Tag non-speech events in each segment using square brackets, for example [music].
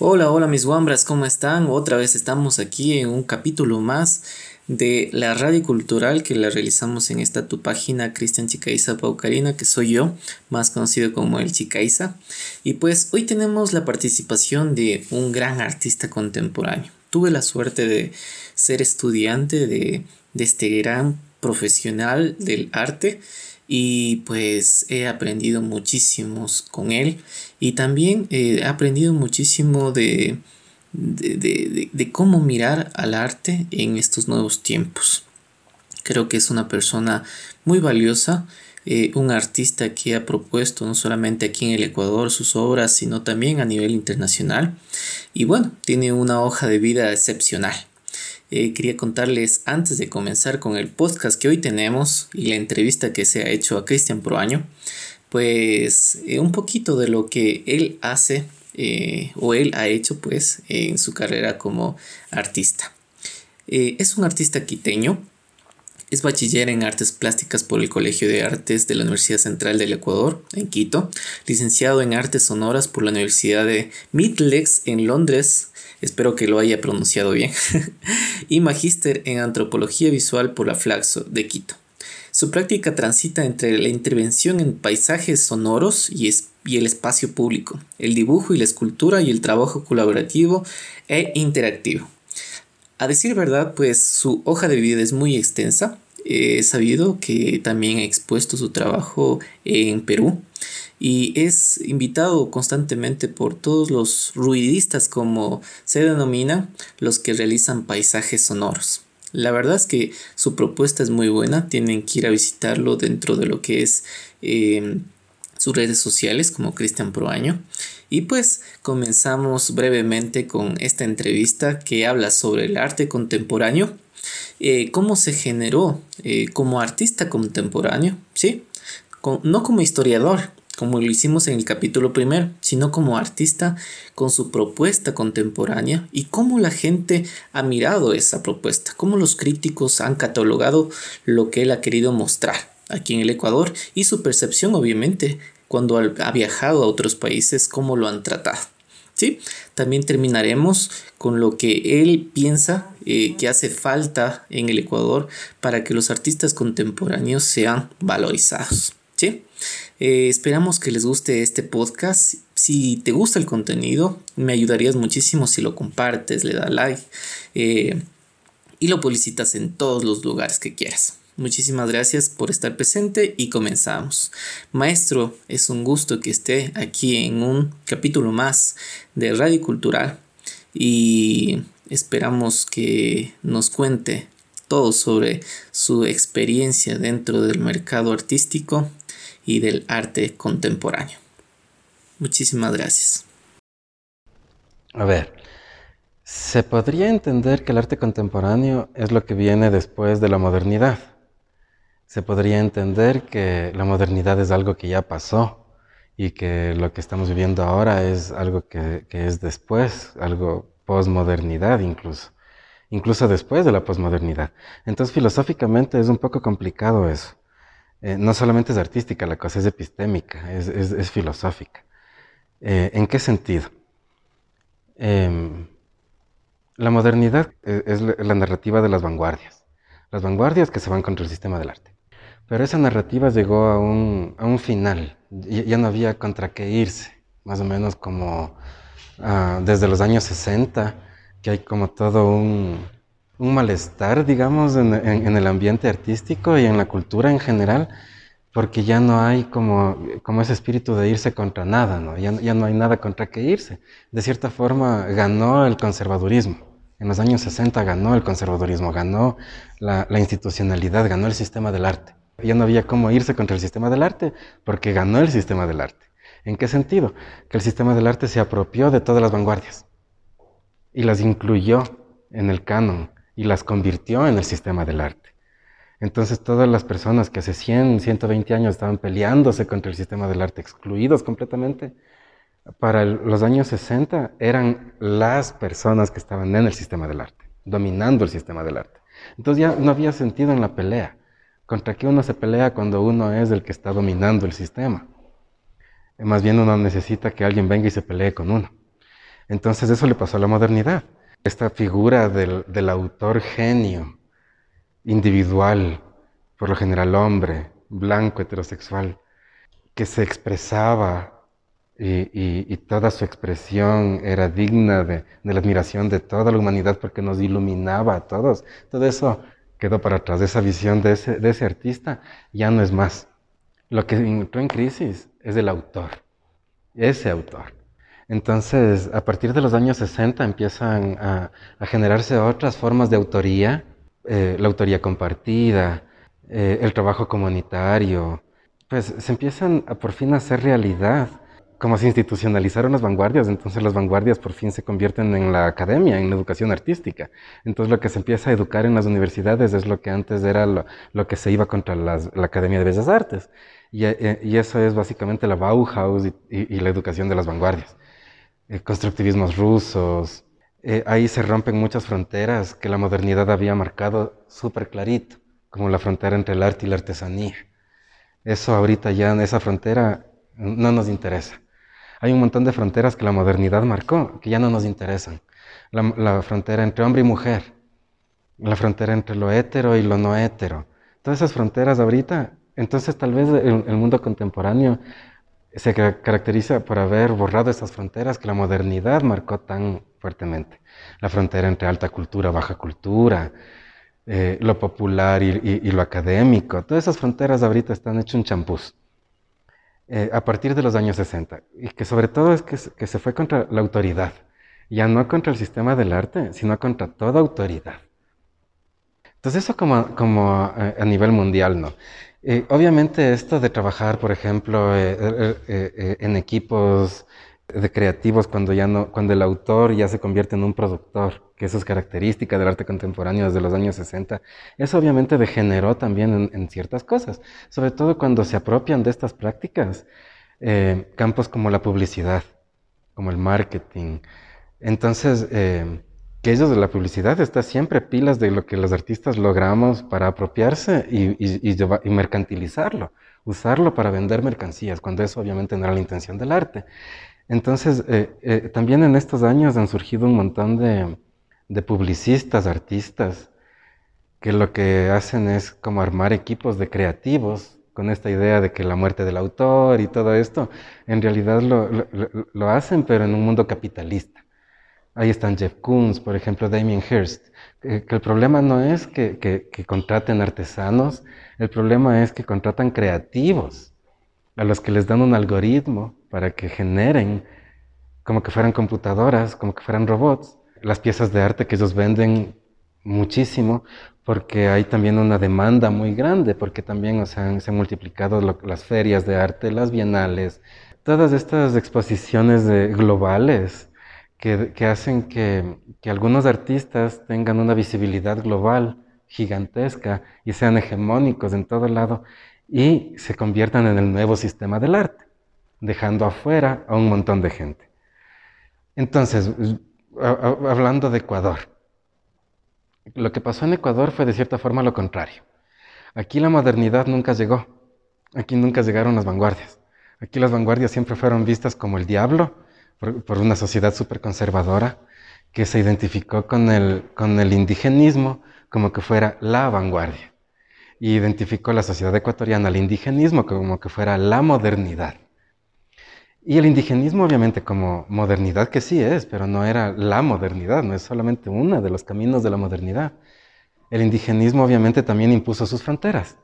Hola, hola mis guambras, ¿cómo están? Otra vez estamos aquí en un capítulo más de la radio cultural que la realizamos en esta tu página Cristian Chicaiza Paucarina, que soy yo, más conocido como el Chicaiza. Y pues hoy tenemos la participación de un gran artista contemporáneo. Tuve la suerte de ser estudiante de, de este gran profesional del arte y pues he aprendido muchísimos con él y también eh, he aprendido muchísimo de, de, cómo mirar al arte en estos nuevos tiempos. Creo que es una persona muy valiosa, eh, un artista que ha propuesto no solamente aquí en el Ecuador sus obras, sino también a nivel internacional. Y bueno, tiene una hoja de vida excepcional. Eh, quería contarles antes de comenzar con el podcast que hoy tenemos y la entrevista que se ha hecho a Cristian Proaño, pues eh, un poquito de lo que él hace eh, o él ha hecho pues en su carrera como artista. es un artista quiteño, es bachiller en artes plásticas por el Colegio de Artes de la Universidad Central del Ecuador, en Quito, licenciado en artes sonoras por la Universidad de Midlex en Londres, espero que lo haya pronunciado bien, [laughs] y magíster en antropología visual por la Flaxo de Quito. Su práctica transita entre la intervención en paisajes sonoros y, el espacio público, el dibujo y la escultura y el trabajo colaborativo e interactivo. A decir verdad, pues su hoja de vida es muy extensa. He sabido que también ha expuesto su trabajo en Perú y es invitado constantemente por todos los ruidistas como se denominan los que realizan paisajes sonoros. La verdad es que su propuesta es muy buena, tienen que ir a visitarlo dentro de lo que es eh, sus redes sociales como Cristian Proaño. Y pues comenzamos brevemente con esta entrevista que habla sobre el arte contemporáneo, eh, cómo se generó eh, como artista contemporáneo, ¿sí? no como historiador, como lo hicimos en el capítulo primero, sino como artista con su propuesta contemporánea y cómo la gente ha mirado esa propuesta, cómo los críticos han catalogado lo que él ha querido mostrar aquí en el Ecuador y su percepción obviamente cuando ha viajado a otros países, cómo lo han tratado. ¿Sí? También terminaremos con lo que él piensa eh, que hace falta en el Ecuador para que los artistas contemporáneos sean valorizados. ¿Sí? Eh, esperamos que les guste este podcast. Si te gusta el contenido, me ayudarías muchísimo si lo compartes, le das like eh, y lo publicitas en todos los lugares que quieras. Muchísimas gracias por estar presente y comenzamos. Maestro, es un gusto que esté aquí en un capítulo más de Radio Cultural y esperamos que nos cuente todo sobre su experiencia dentro del mercado artístico y del arte contemporáneo. Muchísimas gracias. A ver, se podría entender que el arte contemporáneo es lo que viene después de la modernidad se podría entender que la modernidad es algo que ya pasó y que lo que estamos viviendo ahora es algo que, es después, algo posmodernidad incluso, incluso después de la posmodernidad. Entonces filosóficamente es un poco complicado eso. Eh, no solamente es artística, la cosa es epistémica, es, filosófica. Eh, ¿En qué sentido? Em, la modernidad es, es la narrativa de las vanguardias, las vanguardias que se van contra el sistema del arte. Pero esa narrativa llegó a un, a un final, ya, no había contra qué irse, más o menos como ah, desde los años 60, que hay como todo un, un malestar, digamos, en, el ambiente artístico y en la cultura en general, porque ya no hay como, como ese espíritu de irse contra nada, ¿no? Ya, no hay nada contra qué irse. De cierta forma ganó el conservadurismo. En los años 60 ganó el conservadurismo, ganó la institucionalidad, ganó el sistema del arte. Ya no había cómo irse contra el sistema del arte, porque ganó el sistema del arte. ¿En qué sentido? Que el sistema del arte se apropió de todas las vanguardias y las incluyó en el canon y las convirtió en el sistema del arte. Entonces todas las personas que hace 100, 120 años estaban peleándose contra el sistema del arte, excluidos completamente, para los años 60 eran las personas que estaban en el sistema del arte, dominando el sistema del arte. Entonces ya no había sentido en la pelea. ¿Contra qué uno se pelea cuando uno es el que está dominando el sistema? Más bien uno necesita que alguien venga y se pelee con uno. Entonces eso le pasó a la modernidad. Esta figura del, del autor genio, individual, por lo general hombre, blanco, heterosexual, que se expresaba y, toda su expresión era digna de, la admiración de toda la humanidad porque nos iluminaba a todos. Todo eso quedó para atrás, esa visión de ese, de ese artista ya no es más. Lo que entró en crisis es el autor, ese autor. Entonces, a partir de los años 60 empiezan a, generarse otras formas de autoría, eh, la autoría compartida, eh, el trabajo comunitario, pues se empiezan a por fin a hacer realidad como se institucionalizaron las vanguardias, entonces las vanguardias por fin se convierten en la academia, en la educación artística. Entonces lo que se empieza a educar en las universidades es lo que antes era lo, que se iba contra la Academia de Bellas Artes. Y, eh, eso es básicamente la Bauhaus y, la educación de las vanguardias. Eh, constructivismos rusos. Eh, ahí se rompen muchas fronteras que la modernidad había marcado súper clarito, como la frontera entre el arte y la artesanía. Eso ahorita ya, en esa frontera, no nos interesa. Hay un montón de fronteras que la modernidad marcó, que ya no nos interesan. La, frontera entre hombre y mujer, la frontera entre lo hétero y lo no hétero. Todas esas fronteras ahorita, entonces tal vez el, mundo contemporáneo se caracteriza por haber borrado esas fronteras que la modernidad marcó tan fuertemente. La frontera entre alta cultura, baja cultura, eh, lo popular y, y, lo académico. Todas esas fronteras ahorita están hechas un champús. Eh, a partir de los años 60, y que sobre todo es que, se fue contra la autoridad, ya no contra el sistema del arte, sino contra toda autoridad. Entonces eso como, como eh, a nivel mundial, ¿no? Eh, obviamente esto de trabajar, por ejemplo, en equipos de creativos cuando ya no, cuando el autor ya se convierte en un productor, que eso es característica del arte contemporáneo desde los años 60, eso obviamente degeneró también en, ciertas cosas, sobre todo cuando se apropian de estas prácticas, eh, campos como la publicidad, como el marketing. Entonces, eh, que ellos de la publicidad está siempre pilas de lo que los artistas logramos para apropiarse y, mercantilizarlo, usarlo para vender mercancías, cuando eso obviamente no era la intención del arte. Entonces, eh, eh, también en estos años han surgido un montón de, publicistas, artistas, que lo que hacen es como armar equipos de creativos con esta idea de que la muerte del autor y todo esto, en realidad lo, hacen, pero en un mundo capitalista. Ahí están Jeff Koons, por ejemplo, Damien Hirst, que, el problema no es que, que contraten artesanos, el problema es que contratan creativos, a los que les dan un algoritmo para que generen como que fueran computadoras, como que fueran robots, las piezas de arte que ellos venden muchísimo, porque hay también una demanda muy grande, porque también se han multiplicado las ferias de arte, las bienales, todas estas exposiciones globales que, hacen que, que algunos artistas tengan una visibilidad global gigantesca y sean hegemónicos en todo lado y se conviertan en el nuevo sistema del arte dejando afuera a un montón de gente. Entonces, hablando de Ecuador, lo que pasó en Ecuador fue de cierta forma lo contrario. Aquí la modernidad nunca llegó, aquí nunca llegaron las vanguardias. Aquí las vanguardias siempre fueron vistas como el diablo por, una sociedad súper conservadora que se identificó con el, con el indigenismo como que fuera la vanguardia. Y identificó la sociedad ecuatoriana al indigenismo como que fuera la modernidad. Y el indigenismo obviamente como modernidad que sí es, pero no era la modernidad, no es solamente uno de los caminos de la modernidad. El indigenismo obviamente también impuso sus fronteras.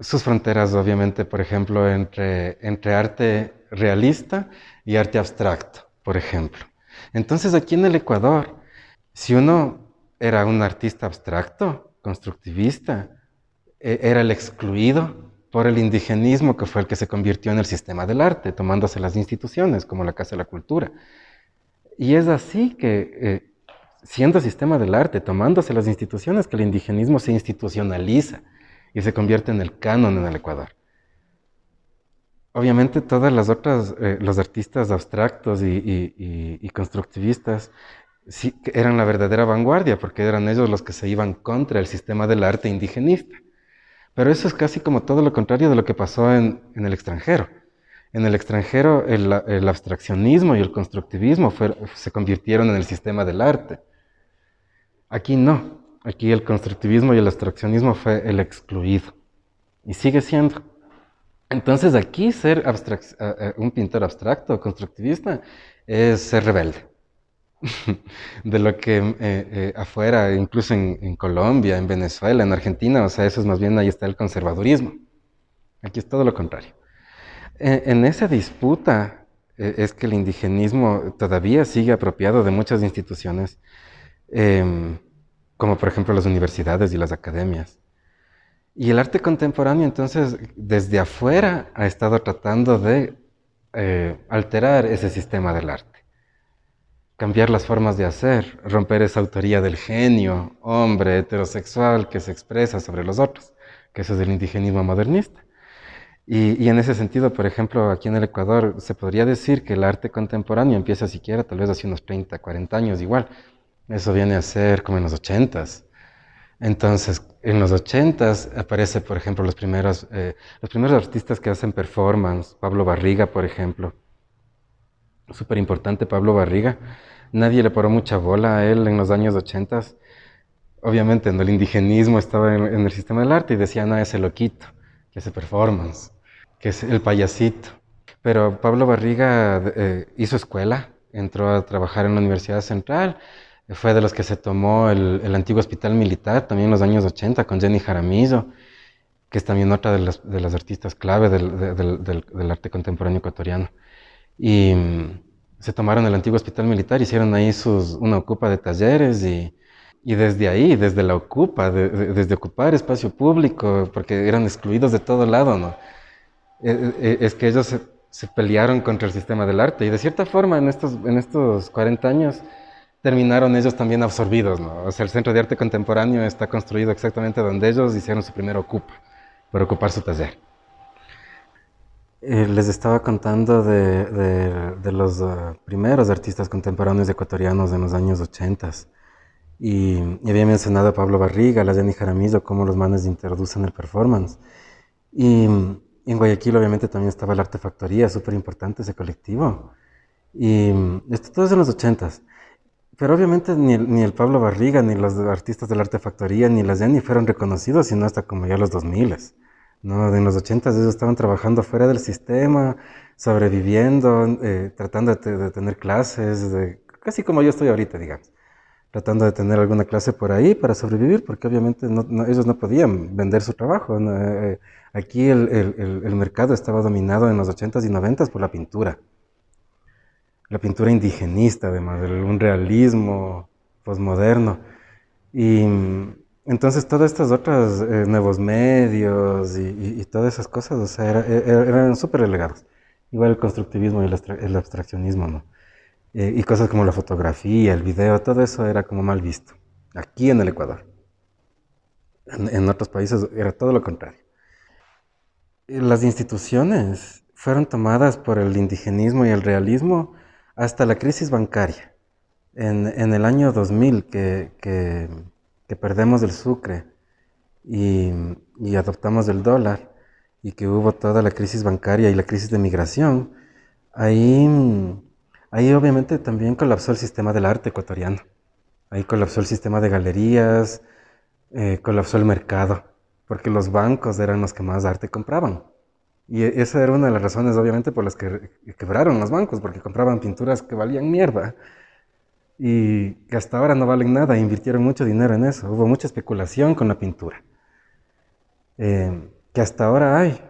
Sus fronteras obviamente, por ejemplo, entre, entre arte realista y arte abstracto, por ejemplo. Entonces aquí en el Ecuador, si uno era un artista abstracto, constructivista, e, era el excluido, por el indigenismo que fue el que se convirtió en el sistema del arte, tomándose las instituciones como la Casa de la Cultura. Y es así que, eh, siendo sistema del arte, tomándose las instituciones, que el indigenismo se institucionaliza y se convierte en el canon en el Ecuador. Obviamente todas las otras, eh, los artistas abstractos y, constructivistas sí, eran la verdadera vanguardia, porque eran ellos los que se iban contra el sistema del arte indigenista. Pero eso es casi como todo lo contrario de lo que pasó en, el extranjero. En el extranjero, el, abstraccionismo y el constructivismo se convirtieron en el sistema del arte. Aquí no. Aquí el constructivismo y el abstraccionismo fue el excluido. Y sigue siendo. Entonces aquí ser eh, eh, un pintor abstracto, constructivista, es ser rebelde. [laughs] de lo que eh, afuera, incluso en, Colombia, en Venezuela, en Argentina, o sea, eso es más bien ahí está el conservadurismo. Aquí es todo lo contrario. En, esa disputa es que el indigenismo todavía sigue apropiado de muchas instituciones. Em, como por ejemplo las universidades y las academias. Y el arte contemporáneo entonces desde afuera ha estado tratando de eh, alterar ese sistema del arte, cambiar las formas de hacer, romper esa autoría del genio, hombre heterosexual que se expresa sobre los otros, que eso es el indigenismo modernista. Y, y, en ese sentido, por ejemplo, aquí en el Ecuador se podría decir que el arte contemporáneo empieza siquiera tal vez hace unos 30, 40 años igual, eso viene a ser como en los ochentas. Entonces, en los ochentas aparece, por ejemplo, los primeros, eh, los primeros artistas que hacen performance, Pablo Barriga, por ejemplo. Súper importante Pablo Barriga. Nadie le paró mucha bola a él en los años ochentas. Obviamente, el indigenismo estaba en, el sistema del arte y decían, no, ese loquito, que hace performance, que es el payasito. Pero Pablo Barriga eh, hizo escuela, entró a trabajar en la Universidad Central fue de los que se tomó el, antiguo hospital militar, también en los años 80, con Jenny Jaramillo, que es también otra de las, de las artistas clave del, del, arte contemporáneo ecuatoriano. Y mm, se tomaron el antiguo hospital militar, hicieron ahí sus, una ocupa de talleres y, y desde ahí, desde la ocupa, desde ocupar espacio público, porque eran excluidos de todo lado, ¿no? E, e, es que ellos se, se, pelearon contra el sistema del arte y de cierta forma en estos, en estos 40 años terminaron ellos también absorbidos, ¿no? O sea, el Centro de Arte Contemporáneo está construido exactamente donde ellos hicieron su primer ocupa, por ocupar su taller. Eh, les estaba contando de, de, los uh, primeros artistas contemporáneos ecuatorianos en los años 80 y, y, había mencionado a Pablo Barriga, a la Jenny Jaramillo, cómo los manes introducen el performance. Y, en Guayaquil obviamente también estaba la Artefactoría, súper importante ese colectivo. Y esto todo es en los 80 pero obviamente ni el, ni el Pablo Barriga, ni los artistas de la artefactoría, ni las Jenny fueron reconocidos, sino hasta como ya los 2000. ¿no? En los 80 ellos estaban trabajando fuera del sistema, sobreviviendo, eh, tratando de, tener clases, casi como yo estoy ahorita, digamos. Tratando de tener alguna clase por ahí para sobrevivir, porque obviamente ellos no podían vender su trabajo. Eh, aquí el, el, el mercado estaba dominado en los 80s y 90s por la pintura la pintura indigenista, además, un realismo posmoderno. Y entonces todas estas otras eh, nuevos medios y, todas esas cosas, o sea, e, e, eran súper relegados. Igual el constructivismo y el, abstraccionismo, ¿no? Eh, y cosas como la fotografía, el video, todo eso era como mal visto. Aquí en el Ecuador. en otros países era todo lo contrario. Las instituciones fueron tomadas por el indigenismo y el realismo hasta la crisis bancaria. En, el año 2000 que, que, perdemos el sucre y, adoptamos el dólar y que hubo toda la crisis bancaria y la crisis de migración, ahí, ahí obviamente también colapsó el sistema del arte ecuatoriano. Ahí colapsó el sistema de galerías, eh, colapsó el mercado, porque los bancos eran los que más arte compraban. Y e, esa era una de las razones, obviamente, por las que quebraron los bancos, porque compraban pinturas que valían mierda y que hasta ahora no valen nada. Invirtieron mucho dinero en eso. Hubo mucha especulación con la pintura, eh, que hasta ahora hay,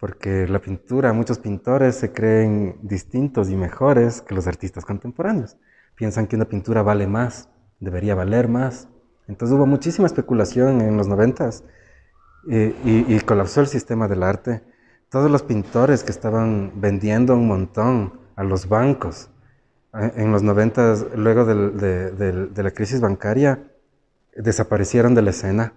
porque la pintura, muchos pintores se creen distintos y mejores que los artistas contemporáneos. Piensan que una pintura vale más, debería valer más. Entonces hubo muchísima especulación en los noventas eh, y, y colapsó el sistema del arte todos los pintores que estaban vendiendo un montón a los bancos eh, en los noventas, luego de, la crisis bancaria, desaparecieron de la escena.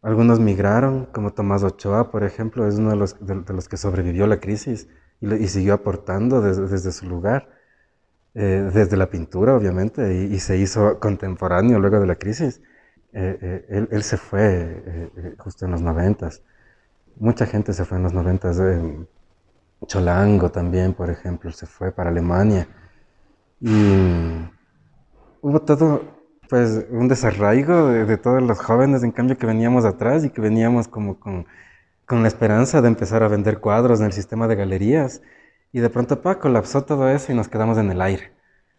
Algunos migraron, como Tomás Ochoa, por ejemplo, es uno de los, de, los que sobrevivió la crisis y, siguió aportando desde, su lugar, eh, desde la pintura, obviamente, y, se hizo contemporáneo luego de la crisis. Eh, él, él, se fue justo en los noventas mucha gente se fue en los noventas. Cholango también, por ejemplo, se fue para Alemania. Y hubo todo, pues, un desarraigo de, todos los jóvenes, en cambio, que veníamos atrás y que veníamos como con, con, la esperanza de empezar a vender cuadros en el sistema de galerías. Y de pronto, pa, colapsó todo eso y nos quedamos en el aire.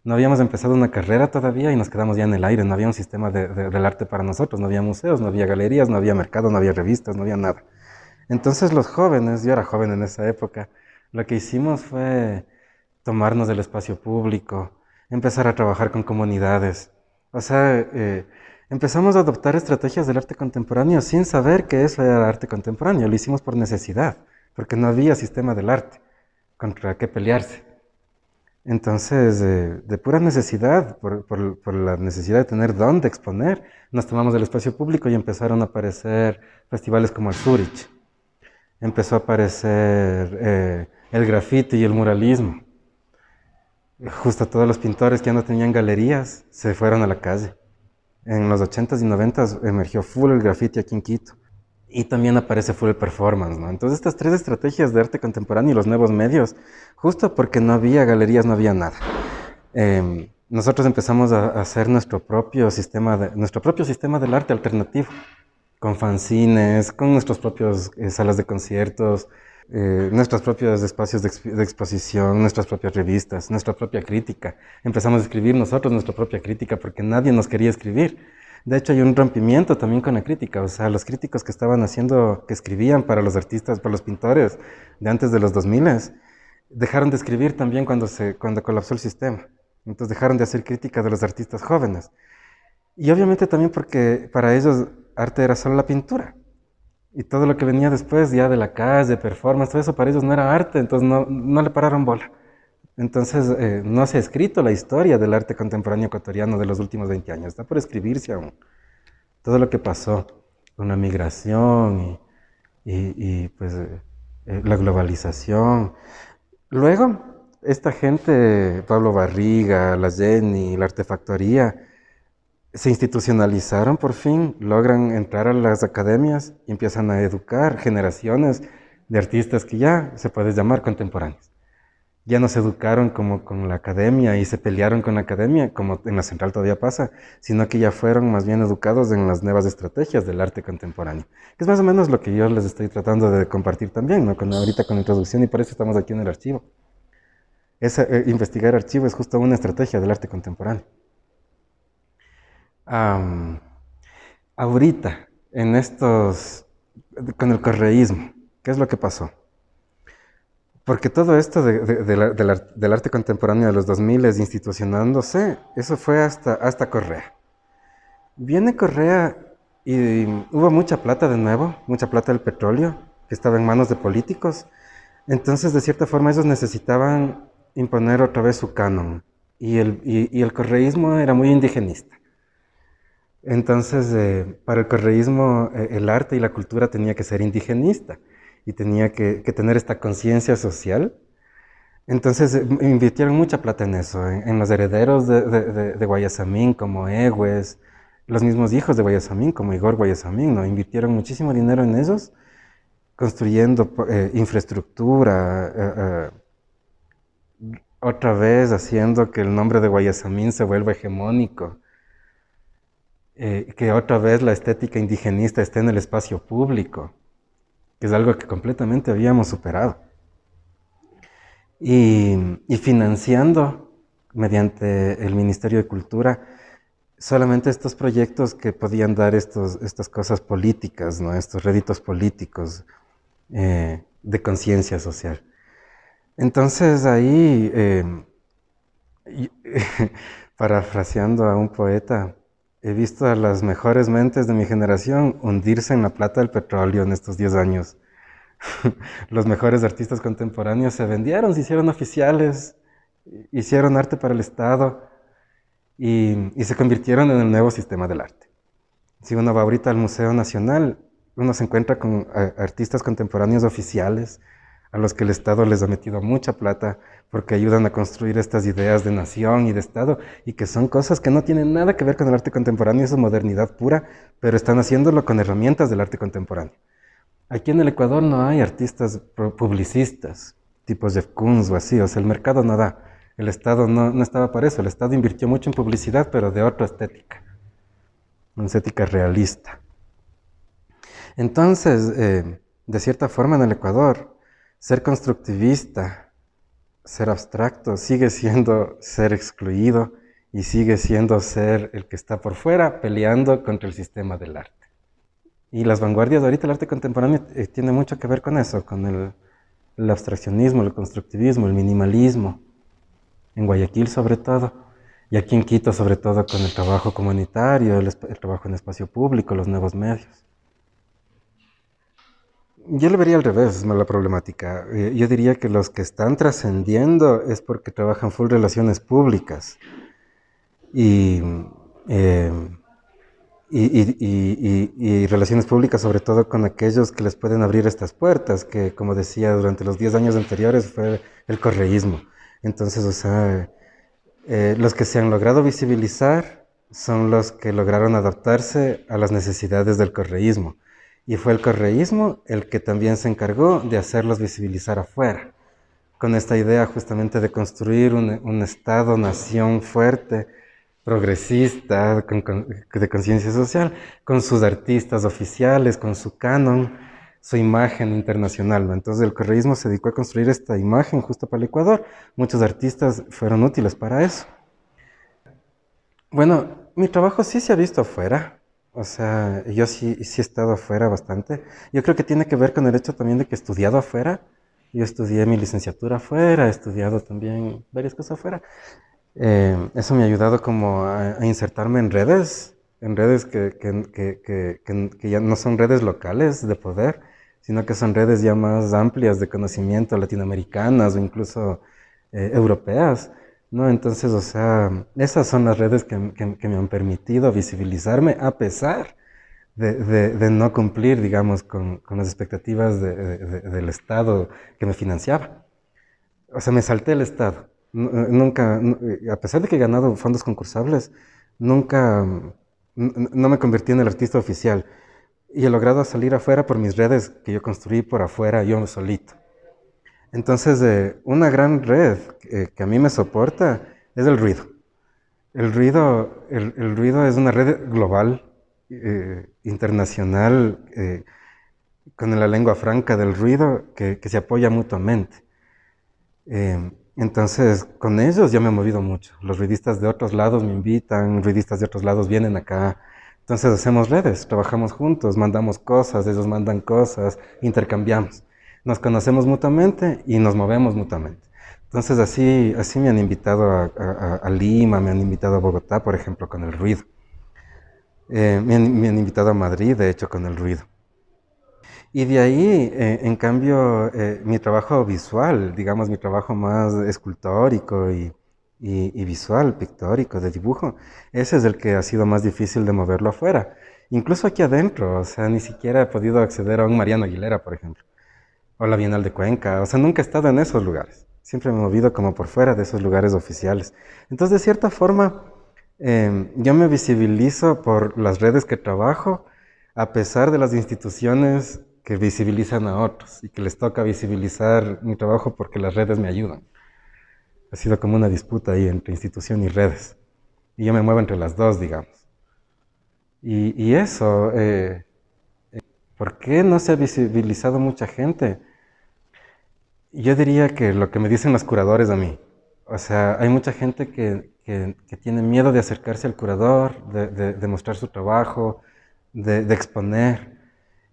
No habíamos empezado una carrera todavía y nos quedamos ya en el aire. No había un sistema de, del arte para nosotros. No había museos, no había galerías, no había mercado, no había revistas, no había nada. Entonces los jóvenes, yo era joven en esa época, lo que hicimos fue tomarnos del espacio público, empezar a trabajar con comunidades. O sea, eh, empezamos a adoptar estrategias del arte contemporáneo sin saber que eso era arte contemporáneo. Lo hicimos por necesidad, porque no había sistema del arte contra qué pelearse. Entonces, de pura necesidad, por, por, la necesidad de tener dónde exponer, nos tomamos del espacio público y empezaron a aparecer festivales como el Zurich. Empezó a aparecer eh, el grafiti y el muralismo. Justo todos los pintores que ya no tenían galerías se fueron a la calle. En los 80s y 90s emergió full el graffiti aquí en Quito. Y también aparece full el performance, ¿no? Entonces estas tres estrategias de arte contemporáneo y los nuevos medios, justo porque no había galerías, no había nada. Em, nosotros empezamos a, hacer nuestro propio sistema, nuestro propio sistema del arte alternativo, con fanzines, con nuestros propios eh, salas de conciertos, eh, nuestros propios espacios de, exposición, nuestras propias revistas, nuestra propia crítica. Empezamos a escribir nosotros nuestra propia crítica porque nadie nos quería escribir. De hecho, hay un rompimiento también con la crítica. O sea, los críticos que estaban haciendo, que escribían para los artistas, para los pintores de antes de los 2000, dejaron de escribir también cuando, se, cuando colapsó el sistema. Entonces dejaron de hacer crítica de los artistas jóvenes. Y obviamente también porque para ellos arte era solo la pintura. Y todo lo que venía después, ya de la calle, performance, todo eso para ellos no era arte, entonces no, no le pararon bola. Entonces eh, no se ha escrito la historia del arte contemporáneo ecuatoriano de los últimos 20 años, está por escribirse aún. Todo lo que pasó la migración y, pues eh, eh, la globalización. Luego, esta gente, Pablo Barriga, la Jenny, la artefactoría, se institucionalizaron por fin, logran entrar a las academias y empiezan a educar generaciones de artistas que ya se puede llamar contemporáneos. Ya no se educaron como con la academia y se pelearon con la academia, como en la central todavía pasa, sino que ya fueron más bien educados en las nuevas estrategias del arte contemporáneo. Es más o menos lo que yo les estoy tratando de compartir también, ¿no? con, ahorita con la introducción y por eso estamos aquí en el archivo. Esa, eh, investigar archivo es justo una estrategia del arte contemporáneo ahorita, en estos, con el correísmo, ¿qué es lo que pasó? Porque todo esto del arte contemporáneo de los 2000 institucionándose, eso fue hasta, hasta Correa. Viene Correa y hubo mucha plata de nuevo, mucha plata del petróleo, que estaba en manos de políticos. Entonces, de cierta forma, ellos necesitaban imponer otra vez su canon. Y el, y el correísmo era muy indigenista. Entonces, eh, para el correísmo, eh, el arte y la cultura tenía que ser indigenista y tenía que, tener esta conciencia social. Entonces, eh, invirtieron mucha plata en eso, en, los herederos de, Guayasamín, como Egues, los mismos hijos de Guayasamín, como Igor Guayasamín, ¿no? Invirtieron muchísimo dinero en ellos, construyendo infraestructura, otra vez haciendo que el nombre de Guayasamín se vuelva hegemónico eh, que otra vez la estética indigenista esté en el espacio público, que es algo que completamente habíamos superado. Y, financiando mediante el Ministerio de Cultura solamente estos proyectos que podían dar estos, estas cosas políticas, ¿no? estos réditos políticos eh, de conciencia social. Entonces ahí, eh, [laughs] parafraseando a un poeta, He visto a las mejores mentes de mi generación hundirse en la plata del petróleo en estos 10 años. [laughs] Los mejores artistas contemporáneos se vendieron, se hicieron oficiales, hicieron arte para el Estado y, se convirtieron en el nuevo sistema del arte. Si uno va ahorita al Museo Nacional, uno se encuentra con eh, artistas contemporáneos oficiales a los que el Estado les ha metido mucha plata porque ayudan a construir estas ideas de nación y de Estado, y que son cosas que no tienen nada que ver con el arte contemporáneo, es modernidad pura, pero están haciéndolo con herramientas del arte contemporáneo. Aquí en el Ecuador no hay artistas publicistas, tipo Jeff Koons o así, o sea, el mercado no da. El Estado no, no estaba para eso, el Estado invirtió mucho en publicidad, pero de otra estética, una estética realista. Entonces, eh, de cierta forma en el Ecuador, ser constructivista, ser abstracto, sigue siendo ser excluido y sigue siendo ser el que está por fuera peleando contra el sistema del arte. Y las vanguardias de ahorita, el arte contemporáneo, eh, tiene mucho que ver con eso, con el, abstraccionismo, el constructivismo, el minimalismo, en Guayaquil sobre todo, y aquí en Quito sobre todo con el trabajo comunitario, el, trabajo en espacio público, los nuevos medios. Yo le vería al revés la problemática. Eh, yo diría que los que están trascendiendo es porque trabajan full relaciones públicas. Y eh, y, relaciones públicas, sobre todo con aquellos que les pueden abrir estas puertas, que como decía, durante los 10 años anteriores fue el correísmo. Entonces, o sea, eh, los que se han logrado visibilizar son los que lograron adaptarse a las necesidades del correísmo. Y fue el correísmo el que también se encargó de hacerlos visibilizar afuera, con esta idea justamente de construir un, Estado-nación fuerte, progresista, de conciencia social, con sus artistas oficiales, con su canon, su imagen internacional. Entonces el correísmo se dedicó a construir esta imagen justo para el Ecuador. Muchos artistas fueron útiles para eso. Bueno, mi trabajo sí se ha visto afuera. O sea, yo sí, sí he estado afuera bastante. Yo creo que tiene que ver con el hecho también de que he estudiado afuera. Yo estudié mi licenciatura afuera, he estudiado también varias cosas afuera. Eh, eso me ha ayudado como a, insertarme en redes, en redes que, ya no son redes locales de poder, sino que son redes ya más amplias de conocimiento latinoamericanas o incluso eh, europeas. ¿No? Entonces, o sea, esas son las redes que, me han permitido visibilizarme a pesar de, no cumplir, digamos, con, las expectativas del Estado que me financiaba. O sea, me salté el Estado. Eh, nunca, eh, a pesar de que he ganado fondos concursables, nunca, no me convertí en el artista oficial. Y he logrado salir afuera por mis redes que yo construí por afuera, yo solito. Entonces, eh, una gran red que a mí me soporta es el ruido. El ruido, el, ruido es una red global, internacional, con la lengua franca del ruido que, que se apoya mutuamente. Entonces, con ellos ya me he movido mucho. Los ruidistas de otros lados me invitan, ruidistas de otros lados vienen acá. Entonces hacemos redes, trabajamos juntos, mandamos cosas, ellos mandan cosas, intercambiamos. Nos conocemos mutuamente y nos movemos mutuamente. Entonces así, así me han invitado a, Lima, me han invitado a Bogotá, por ejemplo, con el ruido. Eh, me han invitado a Madrid, de hecho, con el ruido. Y de ahí, eh, en cambio, eh, mi trabajo visual, digamos, mi trabajo más escultórico y, visual, pictórico, de dibujo, ese es el que ha sido más difícil de moverlo afuera. Incluso aquí adentro, o sea, ni siquiera he podido acceder a un Mariano Aguilera, por ejemplo, o la Bienal de Cuenca, o sea, nunca he estado en esos lugares. Siempre me he movido como por fuera de esos lugares oficiales. Entonces, de cierta forma, em, yo me visibilizo por las redes que trabajo, a pesar de las instituciones que visibilizan a otros y que les toca visibilizar mi trabajo porque las redes me ayudan. Ha sido como una disputa ahí entre institución y redes. Y yo me muevo entre las dos, digamos. Y, eso, eh, ¿por qué no se ha visibilizado mucha gente? Yo diría que lo que me dicen los curadores a mí. O sea, hay mucha gente que, tiene miedo de acercarse al curador, de, mostrar su trabajo, de, de exponer.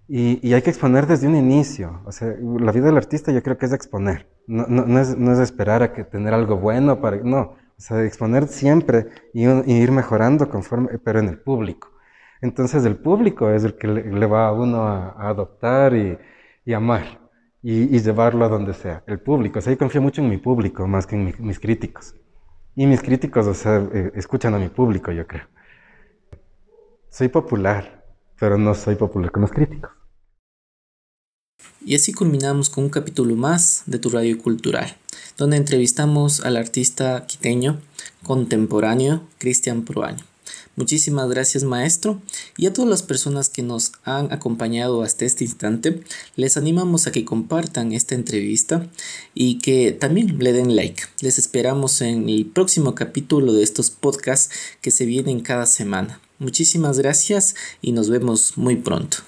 Y, hay que exponer desde un inicio. O sea, la vida del artista yo creo que es exponer. No, no, es, no es, esperar a que tener algo bueno para... No, o sea, exponer siempre y, ir mejorando conforme, pero en el público. Entonces el público es el que le, va a uno a, adoptar y, y amar y, llevarlo a donde sea. El público. O sea, yo confío mucho en mi público más que en mis críticos. Y mis críticos, o sea, eh, escuchan a mi público, yo creo. Soy popular, pero no soy popular con los críticos. Y así culminamos con un capítulo más de tu radio cultural, donde entrevistamos al artista quiteño contemporáneo Cristian Proaño, Muchísimas gracias maestro y a todas las personas que nos han acompañado hasta este instante, les animamos a que compartan esta entrevista y que también le den like. Les esperamos en el próximo capítulo de estos podcasts que se vienen cada semana. Muchísimas gracias y nos vemos muy pronto.